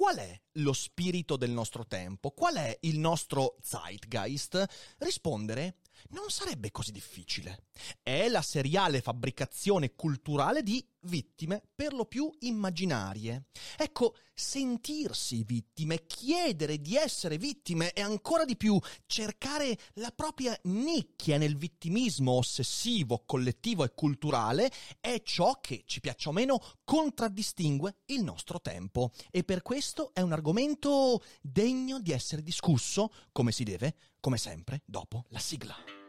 qual è lo spirito del nostro tempo, qual è il nostro zeitgeist, rispondere non sarebbe così difficile. È la seriale fabbricazione culturale di vittime per lo più immaginarie. Ecco, sentirsi vittime, chiedere di essere vittime e ancora di più cercare la propria nicchia nel vittimismo ossessivo, collettivo e culturale è ciò che, ci piaccia o meno, contraddistingue il nostro tempo. E per questo è un argomento degno di essere discusso, come si deve, come sempre, dopo la sigla.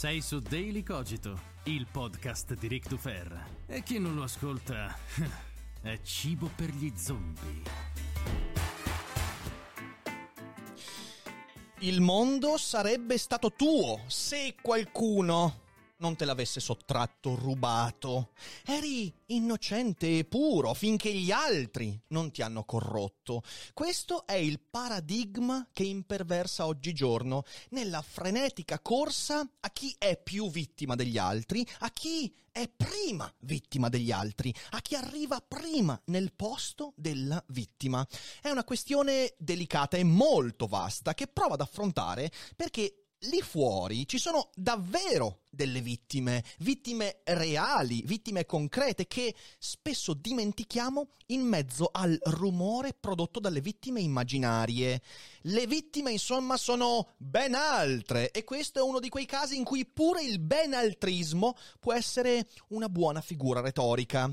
Sei su Daily Cogito, il podcast di Rick Dufer. E chi non lo ascolta è cibo per gli zombie. Il mondo sarebbe stato tuo se qualcuno non te l'avesse sottratto, rubato. Eri innocente e puro finché gli altri non ti hanno corrotto. Questo è il paradigma che imperversa oggigiorno nella frenetica corsa a chi è più vittima degli altri, a chi è prima vittima degli altri, a chi arriva prima nel posto della vittima. È una questione delicata e molto vasta che provo ad affrontare perché lì fuori ci sono davvero delle vittime, vittime reali, vittime concrete che spesso dimentichiamo in mezzo al rumore prodotto dalle vittime immaginarie. Le vittime, insomma, sono ben altre e questo è uno di quei casi in cui pure il benaltrismo può essere una buona figura retorica.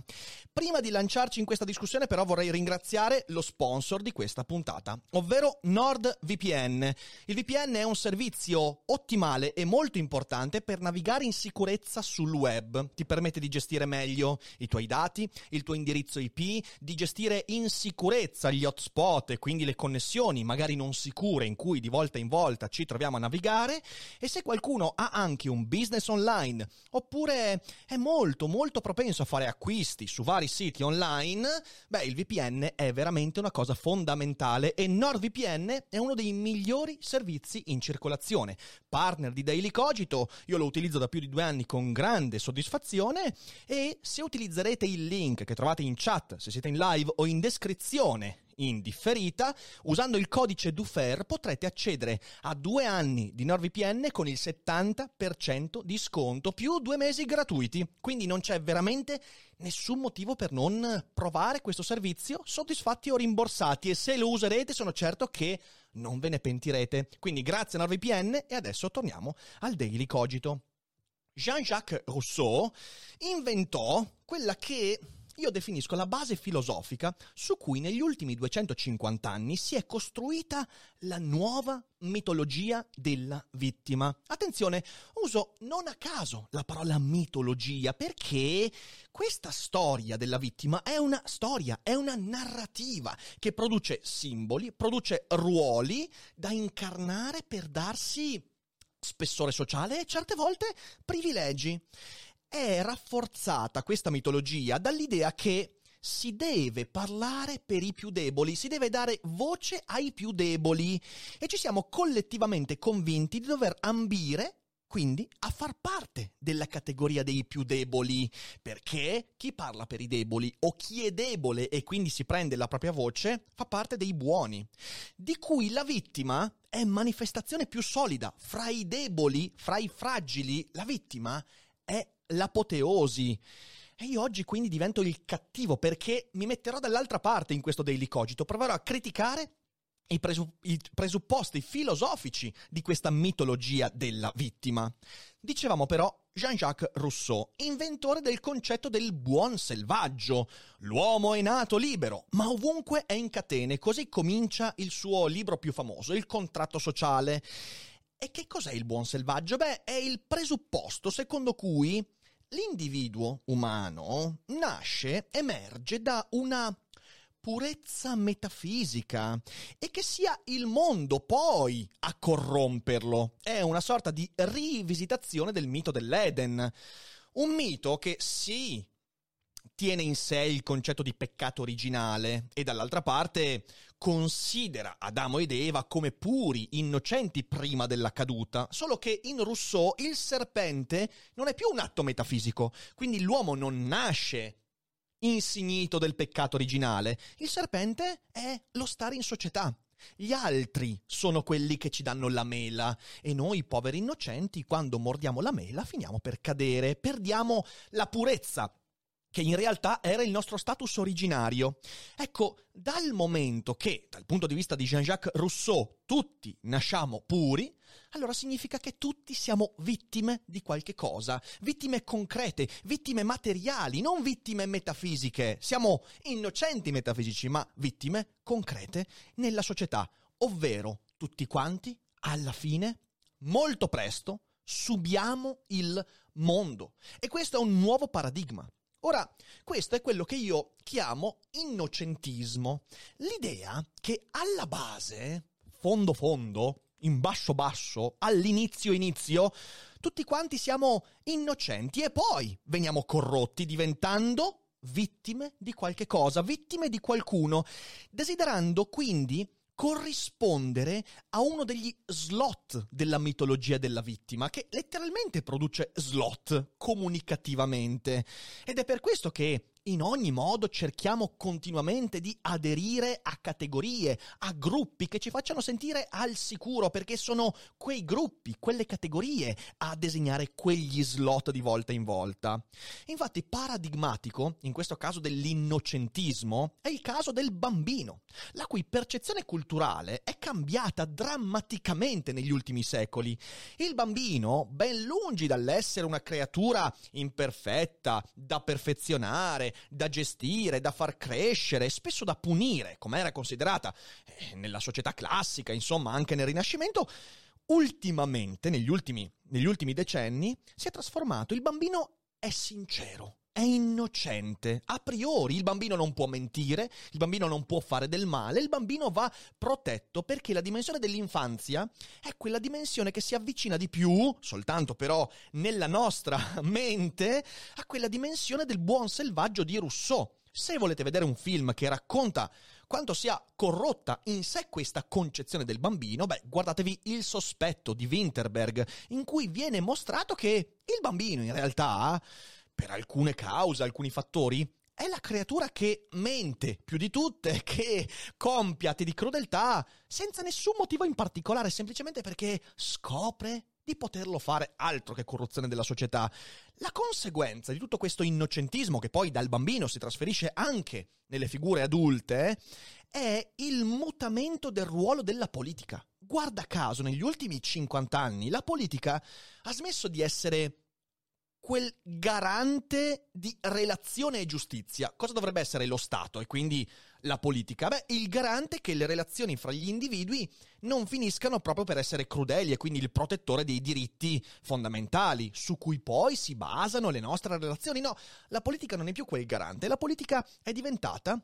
Prima di lanciarci in questa discussione, però, vorrei ringraziare lo sponsor di questa puntata, ovvero NordVPN. Il VPN è un servizio ottimale e molto importante per navigare navigare in sicurezza sul web ti permette di gestire meglio i tuoi dati, il tuo indirizzo IP, di gestire in sicurezza gli hotspot e quindi le connessioni magari non sicure in cui di volta in volta ci troviamo a navigare e se qualcuno ha anche un business online oppure è molto molto propenso a fare acquisti su vari siti online, beh il VPN è veramente una cosa fondamentale e NordVPN è uno dei migliori servizi in circolazione. Partner di Daily Cogito, io lo utilizzo utilizzo da più di due anni con grande soddisfazione e se utilizzerete il link che trovate in chat, se siete in live o in descrizione in differita, usando il codice DUFER potrete accedere a due anni di NordVPN con il 70% di sconto più due mesi gratuiti. Quindi non c'è veramente nessun motivo per non provare questo servizio soddisfatti o rimborsati e se lo userete sono certo che non ve ne pentirete. Quindi grazie a NordVPN e adesso torniamo al Daily Cogito. Jean-Jacques Rousseau inventò quella che io definisco la base filosofica su cui negli ultimi 250 anni si è costruita la nuova mitologia della vittima. Attenzione, uso non a caso la parola mitologia perché questa storia della vittima è una storia, è una narrativa che produce simboli, produce ruoli da incarnare per darsi spessore sociale e certe volte privilegi. È rafforzata questa mitologia dall'idea che si deve parlare per i più deboli, si deve dare voce ai più deboli e ci siamo collettivamente convinti di dover ambire quindi a far parte della categoria dei più deboli, perché chi parla per i deboli o chi è debole e quindi si prende la propria voce fa parte dei buoni, di cui la vittima è manifestazione più solida, fra i deboli, fra i fragili, la vittima è l'apoteosi. E io oggi quindi divento il cattivo perché mi metterò dall'altra parte in questo Daily Cogito, proverò a criticare i, presupp- i, presupposti filosofici di questa mitologia della vittima. Dicevamo però Jean-Jacques Rousseau, inventore del concetto del buon selvaggio. L'uomo è nato libero, ma ovunque è in catene, così comincia il suo libro più famoso, Il contratto sociale. E che cos'è il buon selvaggio? Beh, è il presupposto secondo cui l'individuo umano nasce, emerge da una purezza metafisica e che sia il mondo poi a corromperlo. È una sorta di rivisitazione del mito dell'Eden. Un mito che sì, tiene in sé il concetto di peccato originale e dall'altra parte considera Adamo ed Eva come puri, innocenti prima della caduta, solo che in Rousseau il serpente non è più un atto metafisico, quindi l'uomo non nasce insignito del peccato originale, il serpente è lo stare in società. Gli altri sono quelli che ci danno la mela e noi poveri innocenti quando mordiamo la mela finiamo per cadere, perdiamo la purezza che in realtà era il nostro status originario. Ecco, dal momento che, dal punto di vista di Jean-Jacques Rousseau, tutti nasciamo puri, allora significa che tutti siamo vittime di qualche cosa, vittime concrete, vittime materiali, non vittime metafisiche. Siamo innocenti metafisici, ma vittime concrete nella società, ovvero tutti quanti, alla fine, molto presto, subiamo il mondo. E questo è un nuovo paradigma. Ora, questo è quello che io chiamo innocentismo, l'idea che alla base, fondo fondo, in basso basso, all'inizio inizio, tutti quanti siamo innocenti e poi veniamo corrotti diventando vittime di qualche cosa, vittime di qualcuno, desiderando quindi corrispondere a uno degli slot della mitologia della vittima, che letteralmente produce slot comunicativamente. Ed è per questo che in ogni modo cerchiamo continuamente di aderire a categorie, a gruppi che ci facciano sentire al sicuro, perché sono quei gruppi, quelle categorie a disegnare quegli slot di volta in volta. Infatti paradigmatico, in questo caso dell'innocentismo, è il caso del bambino, la cui percezione culturale è cambiata drammaticamente negli ultimi secoli. Il bambino, ben lungi dall'essere una creatura imperfetta, da perfezionare, da gestire, da far crescere, spesso da punire, come era considerata eh, nella società classica, insomma anche nel Rinascimento, ultimamente, negli ultimi, negli ultimi decenni, si è trasformato. Il bambino è sincero, è innocente. A priori il bambino non può mentire, il bambino non può fare del male, il bambino va protetto perché la dimensione dell'infanzia è quella dimensione che si avvicina di più, soltanto però nella nostra mente, a quella dimensione del buon selvaggio di Rousseau. Se volete vedere un film che racconta quanto sia corrotta in sé questa concezione del bambino, beh, guardatevi Il sospetto di Winterberg, in cui viene mostrato che il bambino in realtà per alcune cause, alcuni fattori, è la creatura che mente più di tutte, che compie atti di crudeltà senza nessun motivo in particolare, semplicemente perché scopre di poterlo fare altro che corruzione della società. La conseguenza di tutto questo innocentismo che poi dal bambino si trasferisce anche nelle figure adulte è il mutamento del ruolo della politica. Guarda caso, negli ultimi 50 anni la politica ha smesso di essere quel garante di relazione e giustizia. Cosa dovrebbe essere lo Stato e quindi la politica? Beh, il garante che le relazioni fra gli individui non finiscano proprio per essere crudeli e quindi il protettore dei diritti fondamentali su cui poi si basano le nostre relazioni. No, la politica non è più quel garante, la politica è diventata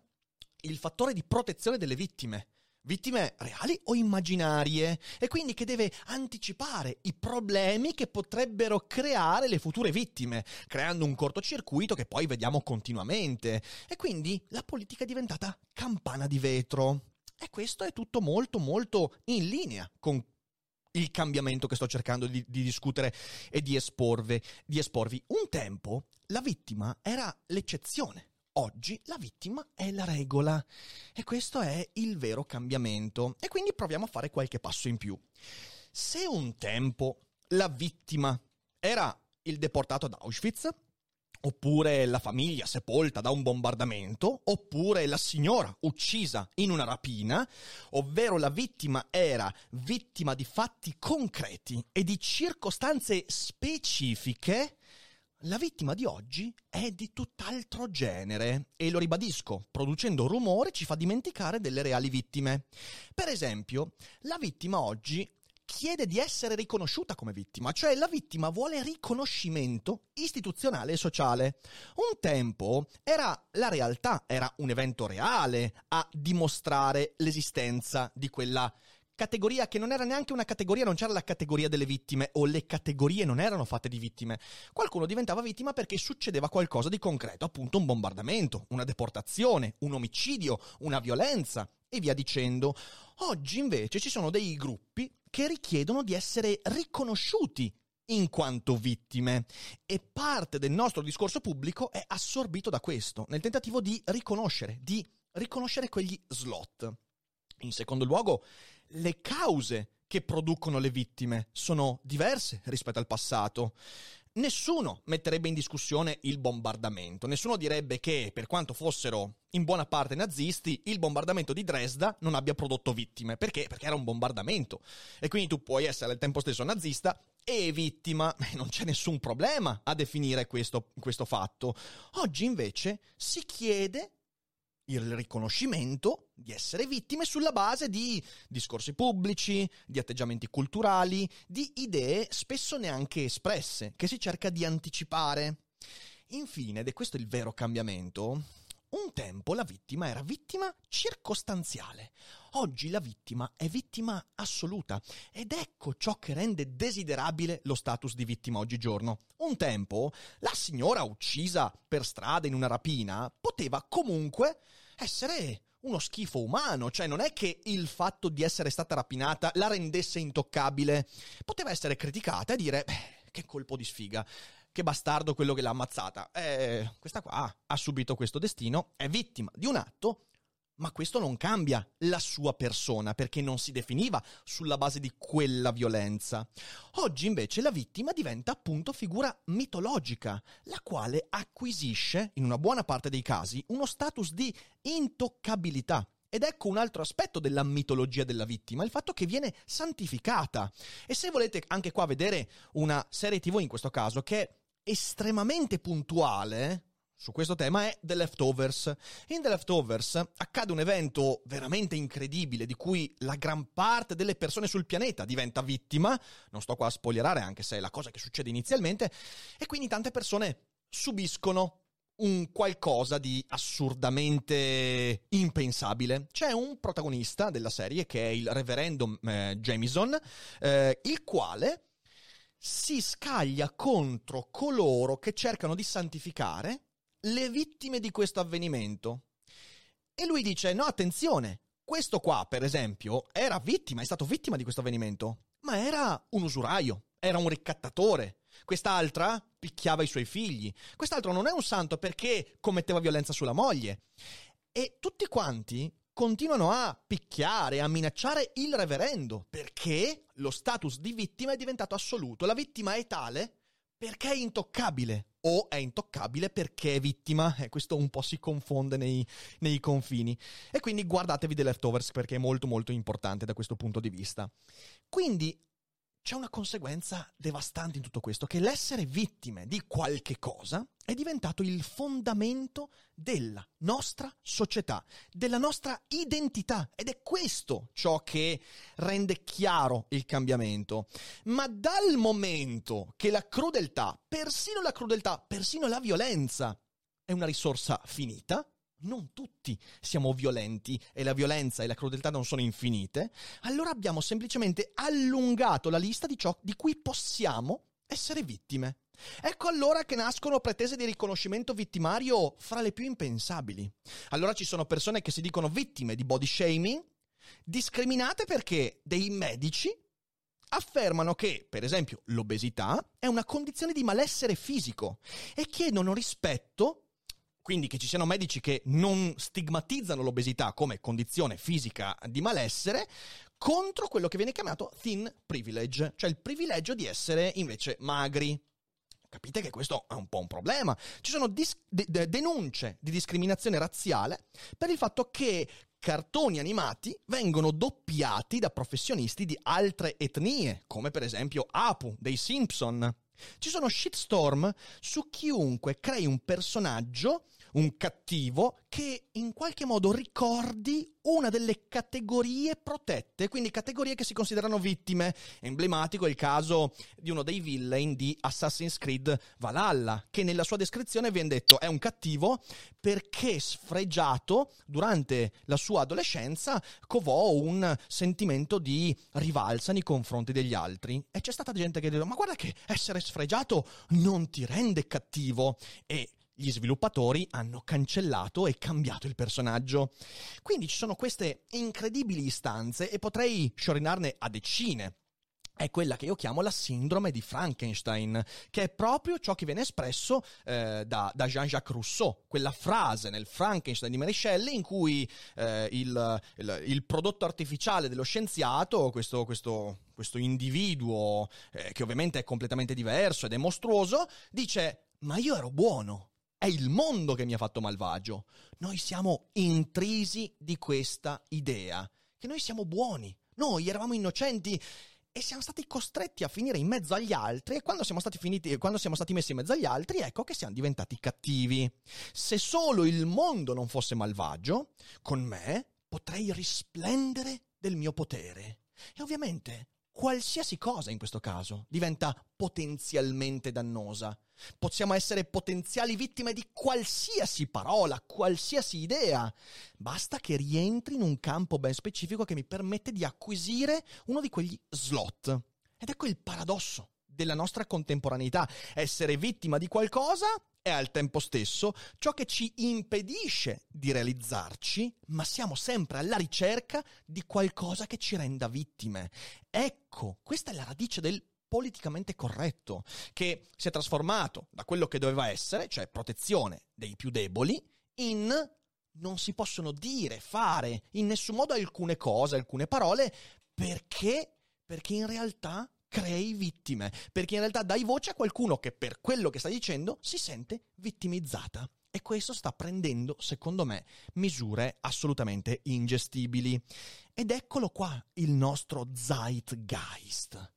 il fattore di protezione delle vittime vittime reali o immaginarie e quindi che deve anticipare i problemi che potrebbero creare le future vittime, creando un cortocircuito che poi vediamo continuamente. E quindi la politica è diventata campana di vetro. E questo è tutto molto molto in linea con il cambiamento che sto cercando di, di discutere e di, esporvi, di esporvi. Un tempo la vittima era l'eccezione Oggi la vittima è la regola e questo è il vero cambiamento e quindi proviamo a fare qualche passo in più. Se un tempo la vittima era il deportato ad Auschwitz, oppure la famiglia sepolta da un bombardamento, oppure la signora uccisa in una rapina, ovvero la vittima era vittima di fatti concreti e di circostanze specifiche, la vittima di oggi è di tutt'altro genere e lo ribadisco, producendo rumore ci fa dimenticare delle reali vittime. Per esempio, la vittima oggi chiede di essere riconosciuta come vittima, cioè la vittima vuole riconoscimento istituzionale e sociale. Un tempo era la realtà, era un evento reale a dimostrare l'esistenza di quella categoria che non era neanche una categoria, non c'era la categoria delle vittime o le categorie non erano fatte di vittime. Qualcuno diventava vittima perché succedeva qualcosa di concreto, appunto un bombardamento, una deportazione, un omicidio, una violenza e via dicendo. Oggi invece ci sono dei gruppi che richiedono di essere riconosciuti in quanto vittime e parte del nostro discorso pubblico è assorbito da questo, nel tentativo di riconoscere, di riconoscere quegli slot. In secondo luogo, le cause che producono le vittime sono diverse rispetto al passato. Nessuno metterebbe in discussione il bombardamento, nessuno direbbe che, per quanto fossero in buona parte nazisti, il bombardamento di Dresda non abbia prodotto vittime. Perché? Perché era un bombardamento. E quindi tu puoi essere al tempo stesso nazista e vittima, non c'è nessun problema a definire questo, questo fatto. Oggi invece si chiede il riconoscimento di essere vittime sulla base di discorsi pubblici, di atteggiamenti culturali, di idee spesso neanche espresse, che si cerca di anticipare. Infine, ed è questo il vero cambiamento, un tempo la vittima era vittima circostanziale. Oggi la vittima è vittima assoluta ed ecco ciò che rende desiderabile lo status di vittima oggigiorno. Un tempo la signora uccisa per strada in una rapina poteva comunque essere uno schifo umano, cioè non è che il fatto di essere stata rapinata la rendesse intoccabile, poteva essere criticata e dire, beh, che colpo di sfiga, che bastardo quello che l'ha ammazzata. Eh, questa qua ha subito questo destino, è vittima di un atto ma questo non cambia la sua persona perché non si definiva sulla base di quella violenza. Oggi invece la vittima diventa appunto figura mitologica, la quale acquisisce, in una buona parte dei casi, uno status di intoccabilità. Ed ecco un altro aspetto della mitologia della vittima, il fatto che viene santificata. E se volete anche qua vedere una serie TV in questo caso che estremamente puntuale, su questo tema è The Leftovers. In The Leftovers accade un evento veramente incredibile di cui la gran parte delle persone sul pianeta diventa vittima, non sto qua a spoilerare anche se è la cosa che succede inizialmente, e quindi tante persone subiscono un qualcosa di assurdamente impensabile. C'è un protagonista della serie che è il reverendo eh, Jamison, eh, il quale si scaglia contro coloro che cercano di santificare le vittime di questo avvenimento. E lui dice, no, attenzione, questo qua, per esempio, era vittima, è stato vittima di questo avvenimento, ma era un usuraio, era un ricattatore. Quest'altra picchiava i suoi figli. Quest'altro non è un santo perché commetteva violenza sulla moglie. E tutti quanti continuano a picchiare, a minacciare il reverendo, perché lo status di vittima è diventato assoluto. La vittima è tale perché è intoccabile o è intoccabile perché è vittima e questo un po' si confonde nei, nei, confini e quindi guardatevi The Leftovers perché è molto molto importante da questo punto di vista quindi c'è una conseguenza devastante in tutto questo, che l'essere vittime di qualche cosa è diventato il fondamento della nostra società, della nostra identità ed è questo ciò che rende chiaro il cambiamento. Ma dal momento che la crudeltà, persino la crudeltà, persino la violenza è una risorsa finita, non tutti siamo violenti e la violenza e la crudeltà non sono infinite, allora abbiamo semplicemente allungato la lista di ciò di cui possiamo essere vittime. Ecco allora che nascono pretese di riconoscimento vittimario fra le più impensabili. Allora ci sono persone che si dicono vittime di body shaming, discriminate perché dei medici affermano che, per esempio, l'obesità è una condizione di malessere fisico e chiedono rispetto quindi che ci siano medici che non stigmatizzano l'obesità come condizione fisica di malessere contro quello che viene chiamato thin privilege, cioè il privilegio di essere invece magri. Capite che questo è un po' un problema. Ci sono dis- de- de- denunce di discriminazione razziale per il fatto che cartoni animati vengono doppiati da professionisti di altre etnie, come per esempio Apu dei Simpson. Ci sono shitstorm su chiunque crei un personaggio un cattivo che in qualche modo ricordi una delle categorie protette, quindi categorie che si considerano vittime. Emblematico è il caso di uno dei villain di Assassin's Creed Valhalla, che nella sua descrizione viene detto è un cattivo perché sfregiato durante la sua adolescenza covò un sentimento di rivalsa nei confronti degli altri. E c'è stata gente che ha detto ma guarda che essere sfregiato non ti rende cattivo. E gli sviluppatori hanno cancellato e cambiato il personaggio. Quindi ci sono queste incredibili istanze e potrei sciorinarne a decine è quella che io chiamo la sindrome di Frankenstein, che è proprio ciò che viene espresso eh, da, da, Jean-Jacques Rousseau, quella frase nel Frankenstein di Mary Shelley in cui eh, il, il, il, prodotto artificiale dello scienziato, questo, questo, questo individuo eh, che ovviamente è completamente diverso ed è mostruoso, dice ma io ero buono, è il mondo che mi ha fatto malvagio. Noi siamo intrisi di questa idea, che noi siamo buoni, noi eravamo innocenti e siamo stati costretti a finire in mezzo agli altri e quando siamo stati, finiti, quando siamo stati messi in mezzo agli altri ecco che siamo diventati cattivi. Se solo il mondo non fosse malvagio, con me potrei risplendere del mio potere. E ovviamente qualsiasi cosa in questo caso diventa potenzialmente dannosa. Possiamo essere potenziali vittime di qualsiasi parola, qualsiasi idea. Basta che rientri in un campo ben specifico che mi permette di acquisire uno di quegli slot. Ed ecco il paradosso della nostra contemporaneità. Essere vittima di qualcosa è al tempo stesso ciò che ci impedisce di realizzarci, ma siamo sempre alla ricerca di qualcosa che ci renda vittime. Ecco, questa è la radice del politicamente corretto, che si è trasformato da quello che doveva essere, cioè protezione dei più deboli, in non si possono dire, fare in nessun modo alcune cose, alcune parole, perché? Perché in realtà crei vittime, perché in realtà dai voce a qualcuno che per quello che sta dicendo si sente vittimizzata. E questo sta prendendo, secondo me, misure assolutamente ingestibili. Ed eccolo qua il nostro zeitgeist.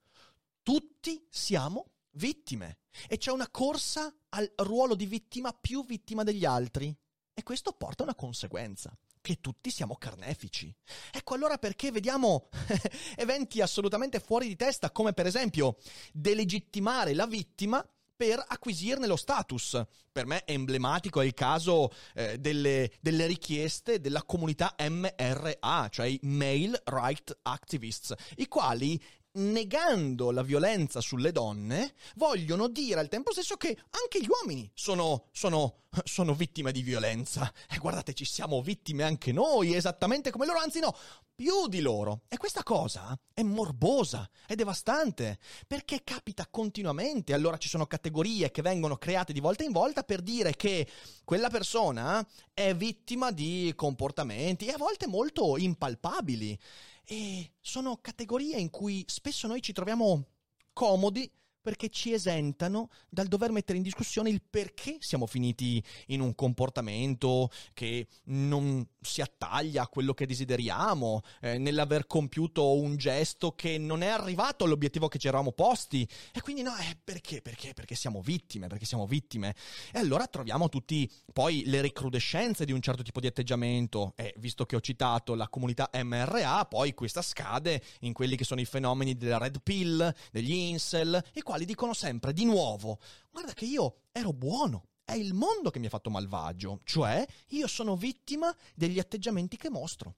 Tutti siamo vittime e c'è una corsa al ruolo di vittima più vittima degli altri. E questo porta a una conseguenza che tutti siamo carnefici. Ecco allora perché vediamo eventi assolutamente fuori di testa, come per esempio delegittimare la vittima per acquisirne lo status. Per me è emblematico il caso eh, delle, delle, richieste della comunità MRA, cioè i Male Right Activists, i quali negando la violenza sulle donne, vogliono dire al tempo stesso che anche gli uomini sono, sono, sono vittime di violenza. E guardate, ci siamo vittime anche noi, esattamente come loro, anzi no, più di loro. E questa cosa è morbosa, è devastante, perché capita continuamente. Allora ci sono categorie che vengono create di volta in volta per dire che quella persona è vittima di comportamenti e a volte molto impalpabili. E sono categorie in cui spesso noi ci troviamo comodi perché ci esentano dal dover mettere in discussione il perché siamo finiti in un comportamento che non si attaglia a quello che desideriamo, eh, nell'aver compiuto un gesto che non è arrivato all'obiettivo che ci eravamo posti. E quindi no, eh, perché? Perché? Perché siamo vittime, perché siamo vittime. E allora troviamo tutti poi le recrudescenze di un certo tipo di atteggiamento. E visto che ho citato la comunità MRA, poi questa scade in quelli che sono i fenomeni della red pill, degli incel, e qua quali dicono sempre di nuovo, guarda che io ero buono, è il mondo che mi ha fatto malvagio, cioè io sono vittima degli atteggiamenti che mostro.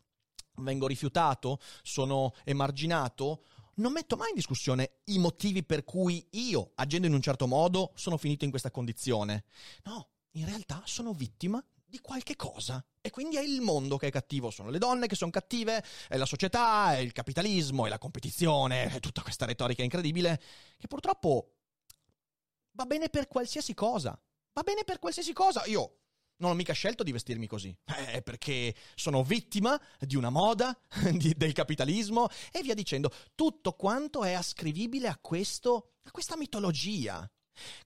Vengo rifiutato, sono emarginato, non metto mai in discussione i motivi per cui io, agendo in un certo modo, sono finito in questa condizione. No, in realtà sono vittima di qualche cosa. E quindi è il mondo che è cattivo, sono le donne che sono cattive, è la società, è il capitalismo, è la competizione, è tutta questa retorica incredibile che purtroppo va bene per qualsiasi cosa. Va bene per qualsiasi cosa. Io non ho mica scelto di vestirmi così. Eh, perché sono vittima di una moda, di, del capitalismo e via dicendo. Tutto quanto è ascrivibile a questo, a questa mitologia.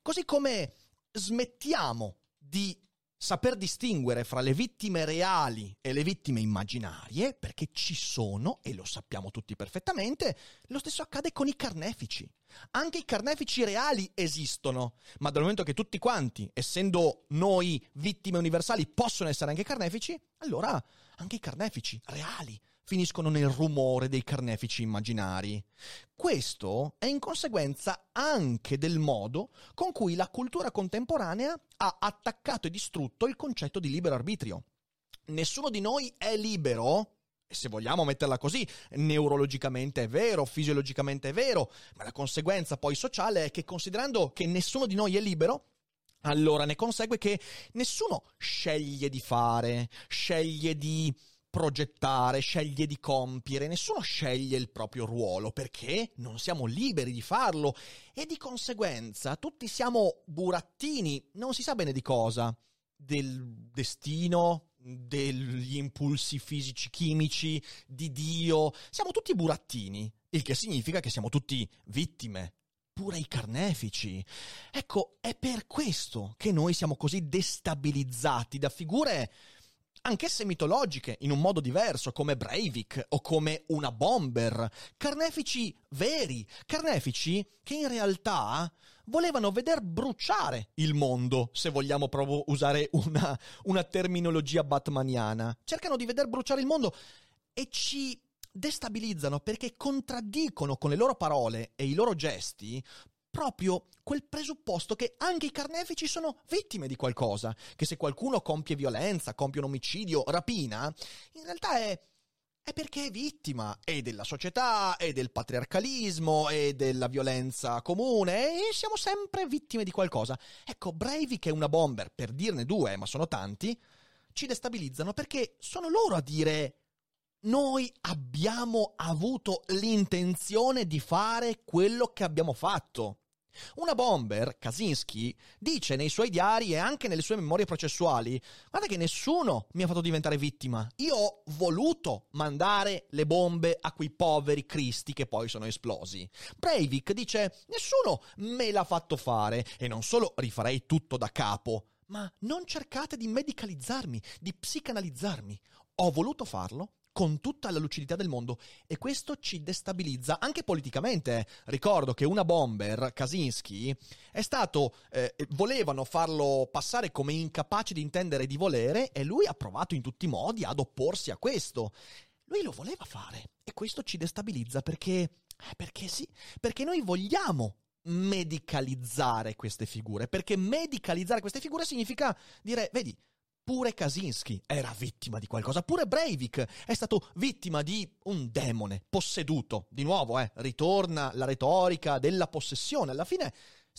Così come smettiamo di saper distinguere fra le vittime reali e le vittime immaginarie, perché ci sono, e lo sappiamo tutti perfettamente, lo stesso accade con i carnefici. Anche i carnefici reali esistono, ma dal momento che tutti quanti, essendo noi vittime universali, possono essere anche carnefici, allora anche i carnefici reali finiscono nel rumore dei carnefici immaginari. Questo è in conseguenza anche del modo con cui la cultura contemporanea ha attaccato e distrutto il concetto di libero arbitrio. Nessuno di noi è libero, se vogliamo metterla così, neurologicamente è vero, fisiologicamente è vero, ma la conseguenza poi sociale è che considerando che nessuno di noi è libero, allora ne consegue che nessuno sceglie di fare, sceglie di progettare, sceglie di compiere, nessuno sceglie il proprio ruolo perché non siamo liberi di farlo. E di conseguenza tutti siamo burattini, non si sa bene di cosa, del destino, degli impulsi fisici chimici, di Dio, siamo tutti burattini, il che significa che siamo tutti vittime pure i carnefici. Ecco, è per questo che noi siamo così destabilizzati da figure anch'esse mitologiche, in un modo diverso, come Breivik o come una bomber, carnefici veri, carnefici che in realtà volevano veder bruciare il mondo, se vogliamo proprio usare una, una terminologia batmaniana. Cercano di veder bruciare il mondo e ci destabilizzano perché contraddicono con le loro parole e i loro gesti proprio quel presupposto che anche i carnefici sono vittime di qualcosa, che se qualcuno compie violenza, compie un omicidio, rapina, in realtà è è perché è vittima e della società e del patriarcalismo e della violenza comune e siamo sempre vittime di qualcosa. Ecco, Breivik e una bomber, per dirne due, ma sono tanti, ci destabilizzano perché sono loro a dire noi abbiamo avuto l'intenzione di fare quello che abbiamo fatto. Una bomber, Kaczynski, dice nei suoi diari e anche nelle sue memorie processuali: Guarda che nessuno mi ha fatto diventare vittima. Io ho voluto mandare le bombe a quei poveri cristi che poi sono esplosi. Breivik dice: Nessuno me l'ha fatto fare e non solo rifarei tutto da capo, ma non cercate di medicalizzarmi, di psicanalizzarmi. Ho voluto farlo con tutta la lucidità del mondo e questo ci destabilizza anche politicamente. Ricordo che una bomber, Kaczynski, è stato eh, volevano farlo passare come incapace di intendere e di volere e lui ha provato in tutti i modi ad opporsi a questo. Lui lo voleva fare e questo ci destabilizza perché eh, perché sì, perché noi vogliamo medicalizzare queste figure, perché medicalizzare queste figure significa dire, vedi, Pure Kaczynski era vittima di qualcosa, pure Breivik è stato vittima di un demone posseduto. Di nuovo, eh, ritorna la retorica della possessione. Alla fine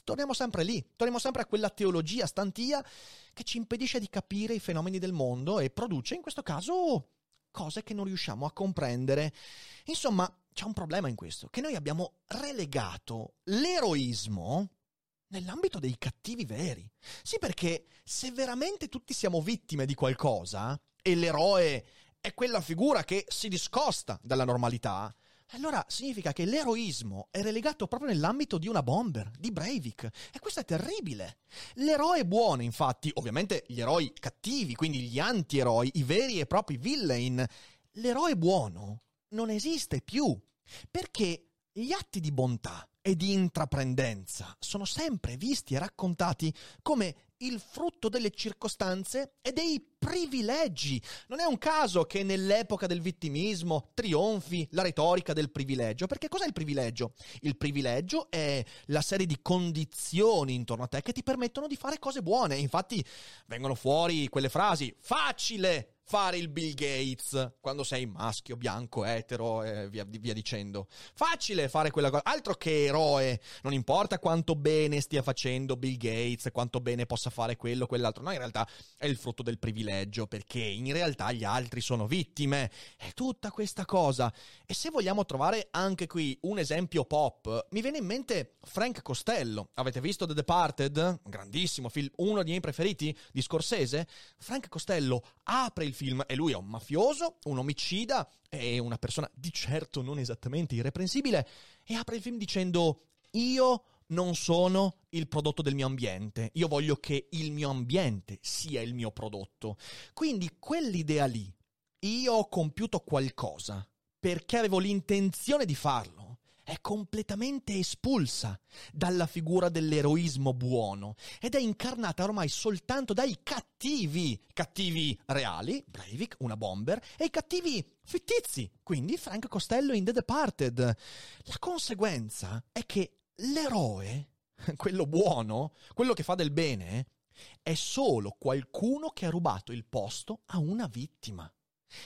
torniamo sempre lì, torniamo sempre a quella teologia stantia che ci impedisce di capire i fenomeni del mondo e produce in questo caso cose che non riusciamo a comprendere. Insomma, c'è un problema in questo, che noi abbiamo relegato l'eroismo nell'ambito dei cattivi veri. Sì, perché se veramente tutti siamo vittime di qualcosa e l'eroe è quella figura che si discosta dalla normalità, allora significa che l'eroismo è relegato proprio nell'ambito di una bomber, di Breivik. E questo è terribile. L'eroe buono, infatti, ovviamente gli eroi cattivi, quindi gli anti-eroi, i veri e propri villain, l'eroe buono non esiste più. Perché gli atti di bontà e di intraprendenza sono sempre visti e raccontati come il frutto delle circostanze e dei privilegi. Non è un caso che nell'epoca del vittimismo trionfi la retorica del privilegio, perché cos'è il privilegio? Il privilegio è la serie di condizioni intorno a te che ti permettono di fare cose buone. Infatti vengono fuori quelle frasi facile fare il Bill Gates quando sei maschio, bianco, etero e via, via, dicendo. Facile fare quella cosa, altro che eroe. Non importa quanto bene stia facendo Bill Gates, quanto bene possa fare quello, quell'altro. No, in realtà è il frutto del privilegio, perché in realtà gli altri sono vittime. È tutta questa cosa. E se vogliamo trovare anche qui un esempio pop, mi viene in mente Frank Costello. Avete visto The Departed? Grandissimo film, uno dei miei preferiti di Scorsese. Frank Costello apre il il film e lui è un mafioso, un omicida e una persona di certo non esattamente irreprensibile e apre il film dicendo io non sono il prodotto del mio ambiente, io voglio che il mio ambiente sia il mio prodotto. Quindi quell'idea lì, io ho compiuto qualcosa perché avevo l'intenzione di farlo è completamente espulsa dalla figura dell'eroismo buono ed è incarnata ormai soltanto dai cattivi, cattivi reali, Breivik, una bomber, e i cattivi fittizi, quindi Frank Costello in The Departed. La conseguenza è che l'eroe, quello buono, quello che fa del bene, è solo qualcuno che ha rubato il posto a una vittima.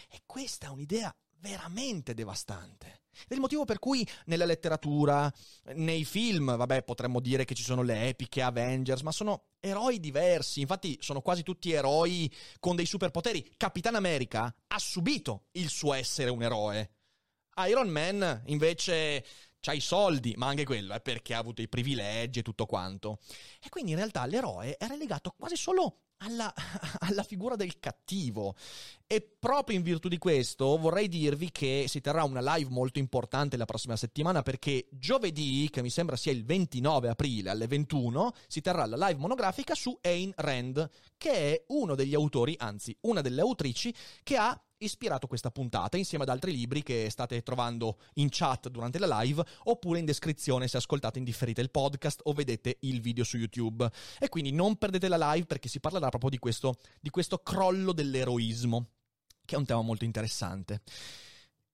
E questa è un'idea veramente devastante. È il motivo per cui nella letteratura, nei film, vabbè, potremmo dire che ci sono le epiche Avengers, ma sono eroi diversi. Infatti, sono quasi tutti eroi con dei superpoteri. Capitan America ha subito il suo essere un eroe. Iron Man, invece, ha i soldi, ma anche quello è perché ha avuto i privilegi e tutto quanto. E quindi in realtà l'eroe era legato quasi solo alla, alla, figura del cattivo. E proprio in virtù di questo vorrei dirvi che si terrà una live molto importante la prossima settimana perché giovedì, che mi sembra sia il 29 aprile alle 21, si terrà la live monografica su Ayn Rand, che è uno degli autori, anzi una delle autrici, che ha ispirato questa puntata insieme ad altri libri che state trovando in chat durante la live oppure in descrizione se ascoltate in differita il podcast o vedete il video su YouTube. E quindi non perdete la live perché si parlerà proprio di questo, di questo crollo dell'eroismo, che è un tema molto interessante.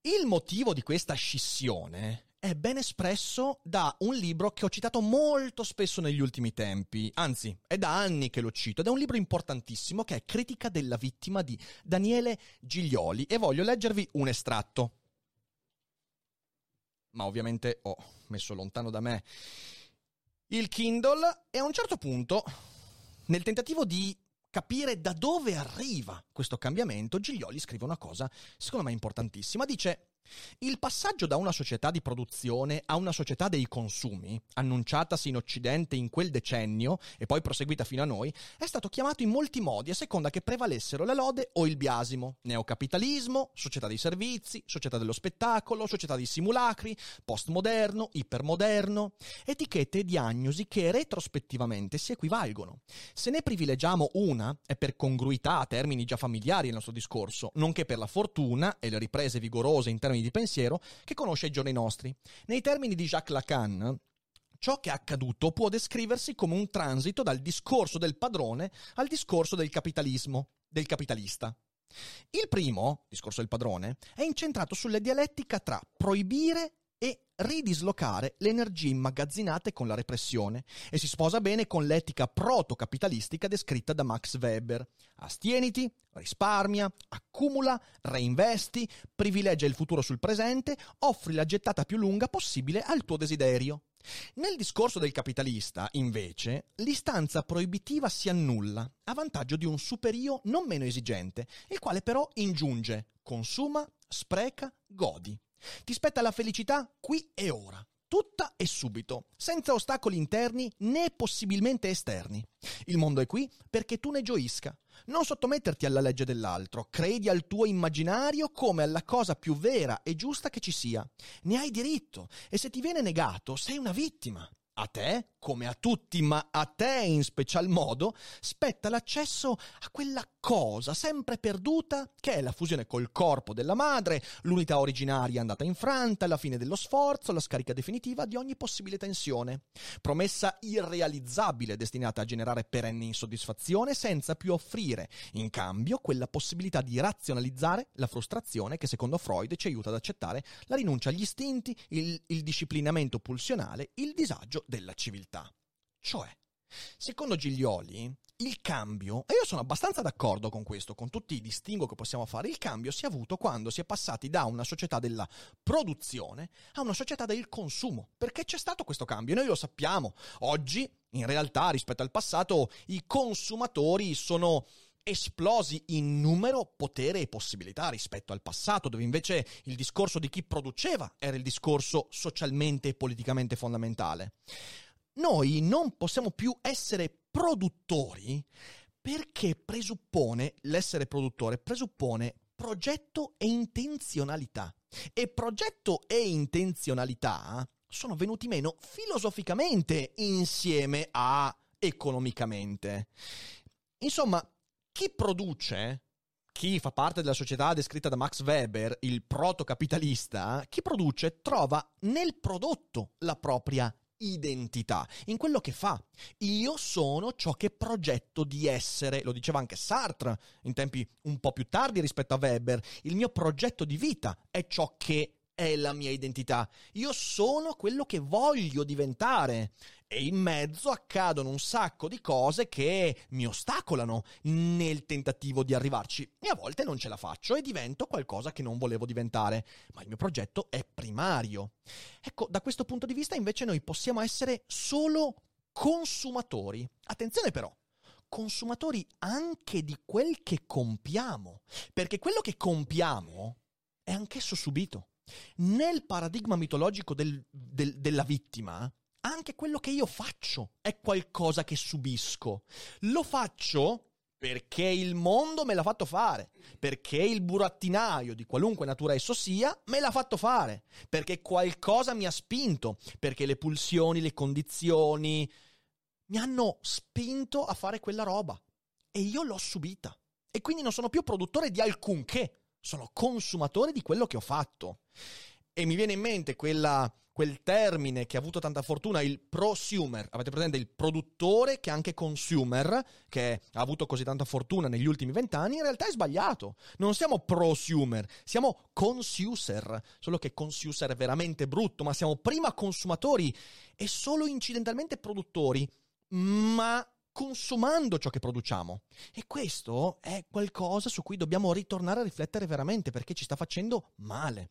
Il motivo di questa scissione è ben espresso da un libro che ho citato molto spesso negli ultimi tempi, anzi è da anni che lo cito, ed è un libro importantissimo che è Critica della vittima di Daniele Giglioli e voglio leggervi un estratto. Ma ovviamente ho messo lontano da me il Kindle e a un certo punto, nel tentativo di capire da dove arriva questo cambiamento, Giglioli scrive una cosa secondo me importantissima. Dice il passaggio da una società di produzione a una società dei consumi, annunciatasi in Occidente in quel decennio e poi proseguita fino a noi, è stato chiamato in molti modi a seconda che prevalessero la lode o il biasimo. Neocapitalismo, società dei servizi, società dello spettacolo, società dei simulacri, postmoderno, ipermoderno, etichette e diagnosi che retrospettivamente si equivalgono. Se ne privilegiamo una, è per congruità a termini già familiari il nostro discorso, nonché per la fortuna e le riprese vigorose in termini termini di pensiero che conosce ai giorni nostri. Nei termini di Jacques Lacan, ciò che è accaduto può descriversi come un transito dal discorso del padrone al discorso del capitalismo, del capitalista. Il primo, discorso del padrone, è incentrato sulla dialettica tra proibire ridislocare le energie immagazzinate con la repressione e si sposa bene con l'etica proto-capitalistica descritta da Max Weber. Astieniti, risparmia, accumula, reinvesti, privilegia il futuro sul presente, offri la gettata più lunga possibile al tuo desiderio. Nel discorso del capitalista, invece, l'istanza proibitiva si annulla a vantaggio di un superio non meno esigente, il quale però ingiunge, consuma, spreca, godi. Ti spetta la felicità qui e ora, tutta e subito, senza ostacoli interni né possibilmente esterni. Il mondo è qui perché tu ne gioisca. Non sottometterti alla legge dell'altro, credi al tuo immaginario come alla cosa più vera e giusta che ci sia. Ne hai diritto e se ti viene negato sei una vittima. A te, come a tutti, ma a te in special modo, spetta l'accesso a quella cosa sempre perduta che è la fusione col corpo della madre, l'unità originaria andata in franta, la fine dello sforzo, la scarica definitiva di ogni possibile tensione. Promessa irrealizzabile destinata a generare perenne insoddisfazione senza più offrire, in cambio, quella possibilità di razionalizzare la frustrazione che secondo Freud ci aiuta ad accettare la rinuncia agli istinti, il, il disciplinamento pulsionale, il disagio della civiltà. Cioè, secondo Giglioli, il cambio, e io sono abbastanza d'accordo con questo, con tutti i distinguo che possiamo fare, il cambio si è avuto quando si è passati da una società della produzione a una società del consumo, perché c'è stato questo cambio, noi lo sappiamo, oggi in realtà rispetto al passato i consumatori sono esplosi in numero, potere e possibilità rispetto al passato, dove invece il discorso di chi produceva era il discorso socialmente e politicamente fondamentale. Noi non possiamo più essere produttori perché presuppone, l'essere produttore presuppone progetto e intenzionalità. E progetto e intenzionalità sono venuti meno filosoficamente insieme a economicamente. Insomma, chi produce, chi fa parte della società descritta da Max Weber, il protocapitalista, chi produce trova nel prodotto la propria identità, in quello che fa. Io sono ciò che progetto di essere, lo diceva anche Sartre in tempi un po' più tardi rispetto a Weber, il mio progetto di vita è ciò che è la mia identità. Io sono quello che voglio diventare. E in mezzo accadono un sacco di cose che mi ostacolano nel tentativo di arrivarci. E a volte non ce la faccio e divento qualcosa che non volevo diventare. Ma il mio progetto è primario. Ecco, da questo punto di vista invece noi possiamo essere solo consumatori. Attenzione però, consumatori anche di quel che compiamo. Perché quello che compiamo è anch'esso subito. Nel paradigma mitologico del, del, della vittima, anche quello che io faccio è qualcosa che subisco. Lo faccio perché il mondo me l'ha fatto fare, perché il burattinaio di qualunque natura esso sia me l'ha fatto fare, perché qualcosa mi ha spinto, perché le pulsioni, le condizioni mi hanno spinto a fare quella roba e io l'ho subita. E quindi non sono più produttore di alcunché, sono consumatore di quello che ho fatto. E mi viene in mente quella, quel termine che ha avuto tanta fortuna, il prosumer. Avete presente il produttore che è anche consumer, che ha avuto così tanta fortuna negli ultimi vent'anni? In realtà è sbagliato. Non siamo prosumer, siamo consumer. Solo che consumer è veramente brutto, ma siamo prima consumatori e solo incidentalmente produttori. Ma consumando ciò che produciamo. E questo è qualcosa su cui dobbiamo ritornare a riflettere veramente perché ci sta facendo male.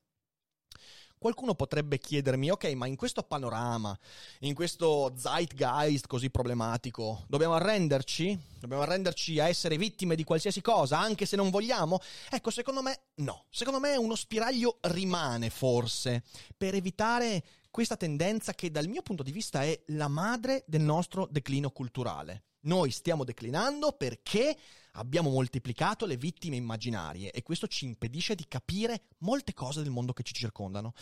Qualcuno potrebbe chiedermi, ok, ma in questo panorama, in questo zeitgeist così problematico, dobbiamo arrenderci? Dobbiamo arrenderci a essere vittime di qualsiasi cosa, anche se non vogliamo? Ecco, secondo me no. Secondo me uno spiraglio rimane, forse, per evitare questa tendenza che dal mio punto di vista è la madre del nostro declino culturale. Noi stiamo declinando perché abbiamo moltiplicato le vittime immaginarie e questo ci impedisce di capire molte cose del mondo che ci circondano.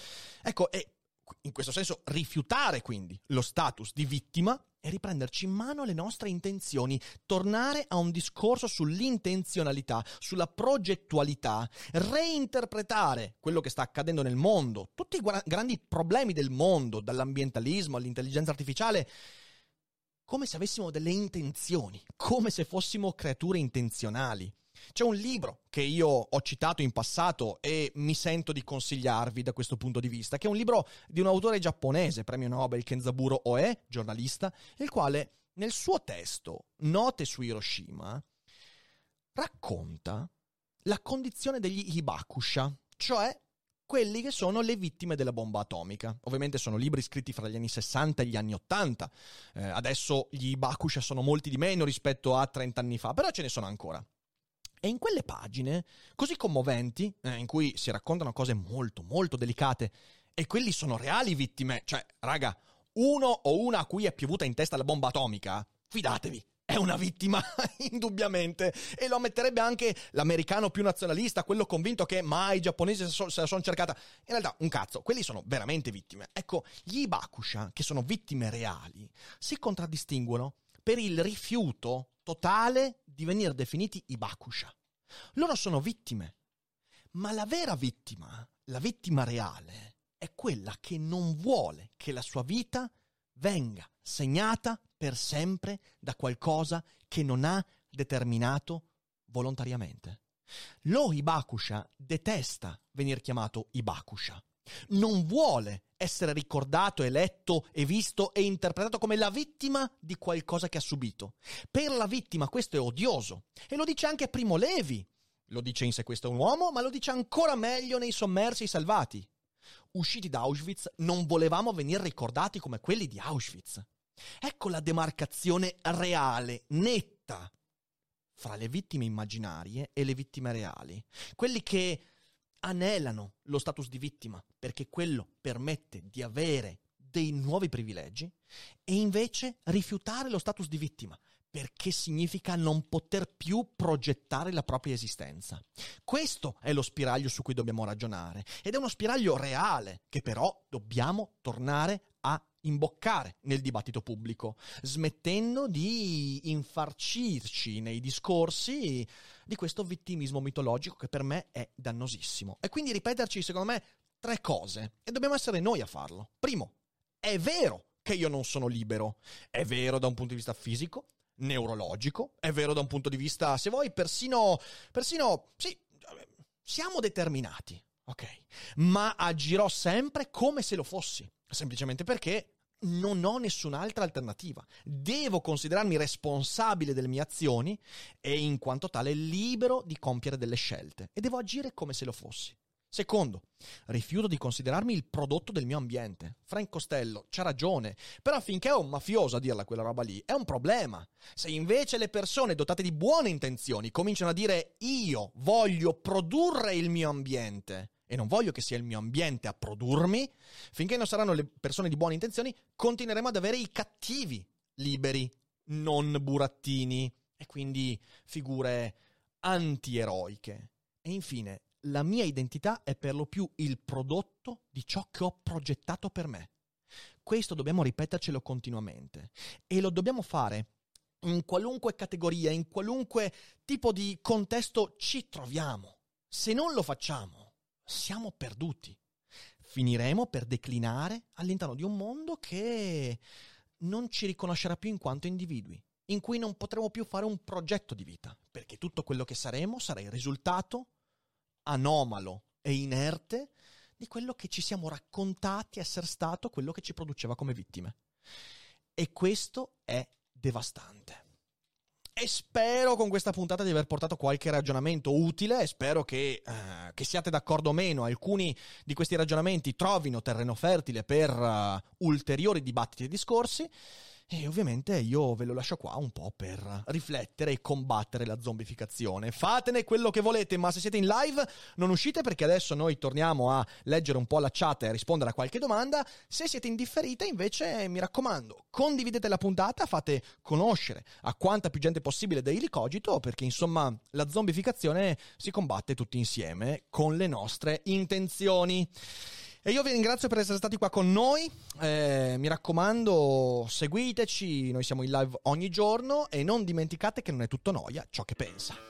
Ecco, e in questo senso rifiutare quindi lo status di vittima e riprenderci in mano le nostre intenzioni, tornare a un discorso sull'intenzionalità, sulla progettualità, reinterpretare quello che sta accadendo nel mondo, tutti i gra- grandi problemi del mondo, dall'ambientalismo all'intelligenza artificiale, come se avessimo delle intenzioni, come se fossimo creature intenzionali. C'è un libro che io ho citato in passato e mi sento di consigliarvi da questo punto di vista, che è un libro di un autore giapponese, premio Nobel Kenzaburo Oe, giornalista, il quale nel suo testo Note su Hiroshima racconta la condizione degli Hibakusha, cioè quelli che sono le vittime della bomba atomica. Ovviamente sono libri scritti fra gli anni 60 e gli anni 80. Eh, adesso gli Bakusha sono molti di meno rispetto a 30 anni fa, però ce ne sono ancora. E in quelle pagine, così commoventi, eh, in cui si raccontano cose molto, molto delicate, e quelli sono reali vittime, cioè, raga, uno o una a cui è piovuta in testa la bomba atomica, fidatevi, è una vittima, indubbiamente, e lo ammetterebbe anche l'americano più nazionalista, quello convinto che mai i giapponesi se la sono cercata. In realtà, un cazzo, quelli sono veramente vittime. Ecco, gli Ibakusha, che sono vittime reali, si contraddistinguono per il rifiuto totale di venire definiti Ibakusha. Loro sono vittime, ma la vera vittima, la vittima reale, è quella che non vuole che la sua vita venga segnata per sempre da qualcosa che non ha determinato volontariamente. Lo Ibakusha detesta venire chiamato Ibakusha. Non vuole essere ricordato, eletto e visto e interpretato come la vittima di qualcosa che ha subito. Per la vittima questo è odioso. E lo dice anche Primo Levi. Lo dice in Se questo è un uomo, ma lo dice ancora meglio nei Sommersi e Salvati. Usciti da Auschwitz non volevamo venire ricordati come quelli di Auschwitz. Ecco la demarcazione reale, netta, fra le vittime immaginarie e le vittime reali. Quelli che anelano lo status di vittima perché quello permette di avere dei nuovi privilegi e invece rifiutare lo status di vittima perché significa non poter più progettare la propria esistenza. Questo è lo spiraglio su cui dobbiamo ragionare ed è uno spiraglio reale che però dobbiamo tornare a imboccare nel dibattito pubblico, smettendo di infarcirci nei discorsi di questo vittimismo mitologico che per me è dannosissimo. E quindi ripeterci, secondo me, tre cose e dobbiamo essere noi a farlo. Primo, è vero che io non sono libero, è vero da un punto di vista fisico, neurologico, è vero da un punto di vista, se vuoi, persino, persino, sì, siamo determinati, ok? Ma agirò sempre come se lo fossi, semplicemente perché non ho nessun'altra alternativa. Devo considerarmi responsabile delle mie azioni e in quanto tale libero di compiere delle scelte e devo agire come se lo fossi. Secondo, rifiuto di considerarmi il prodotto del mio ambiente. Frank Costello c'ha ragione, però finché è un mafioso a dirla quella roba lì, è un problema. Se invece le persone dotate di buone intenzioni cominciano a dire io voglio produrre il mio ambiente e non voglio che sia il mio ambiente a produrmi, finché non saranno le persone di buone intenzioni, continueremo ad avere i cattivi liberi, non burattini e quindi figure antieroiche. E infine, la mia identità è per lo più il prodotto di ciò che ho progettato per me. Questo dobbiamo ripetercelo continuamente e lo dobbiamo fare in qualunque categoria, in qualunque tipo di contesto ci troviamo. Se non lo facciamo, siamo perduti. Finiremo per declinare all'interno di un mondo che non ci riconoscerà più in quanto individui, in cui non potremo più fare un progetto di vita, perché tutto quello che saremo sarà il risultato anomalo e inerte di quello che ci siamo raccontati essere stato quello che ci produceva come vittime. E questo è devastante. E spero con questa puntata di aver portato qualche ragionamento utile e spero che, uh, che siate d'accordo o meno. Alcuni di questi ragionamenti trovino terreno fertile per uh, ulteriori dibattiti e discorsi. E ovviamente io ve lo lascio qua un po' per riflettere e combattere la zombificazione. Fatene quello che volete, ma se siete in live non uscite perché adesso noi torniamo a leggere un po' la chat e a rispondere a qualche domanda. Se siete indifferite invece mi raccomando, condividete la puntata, fate conoscere a quanta più gente possibile Daily Cogito perché insomma la zombificazione si combatte tutti insieme con le nostre intenzioni. E io vi ringrazio per essere stati qua con noi. Eh, mi raccomando, seguiteci, noi siamo in live ogni giorno e non dimenticate che non è tutto noia ciò che pensa.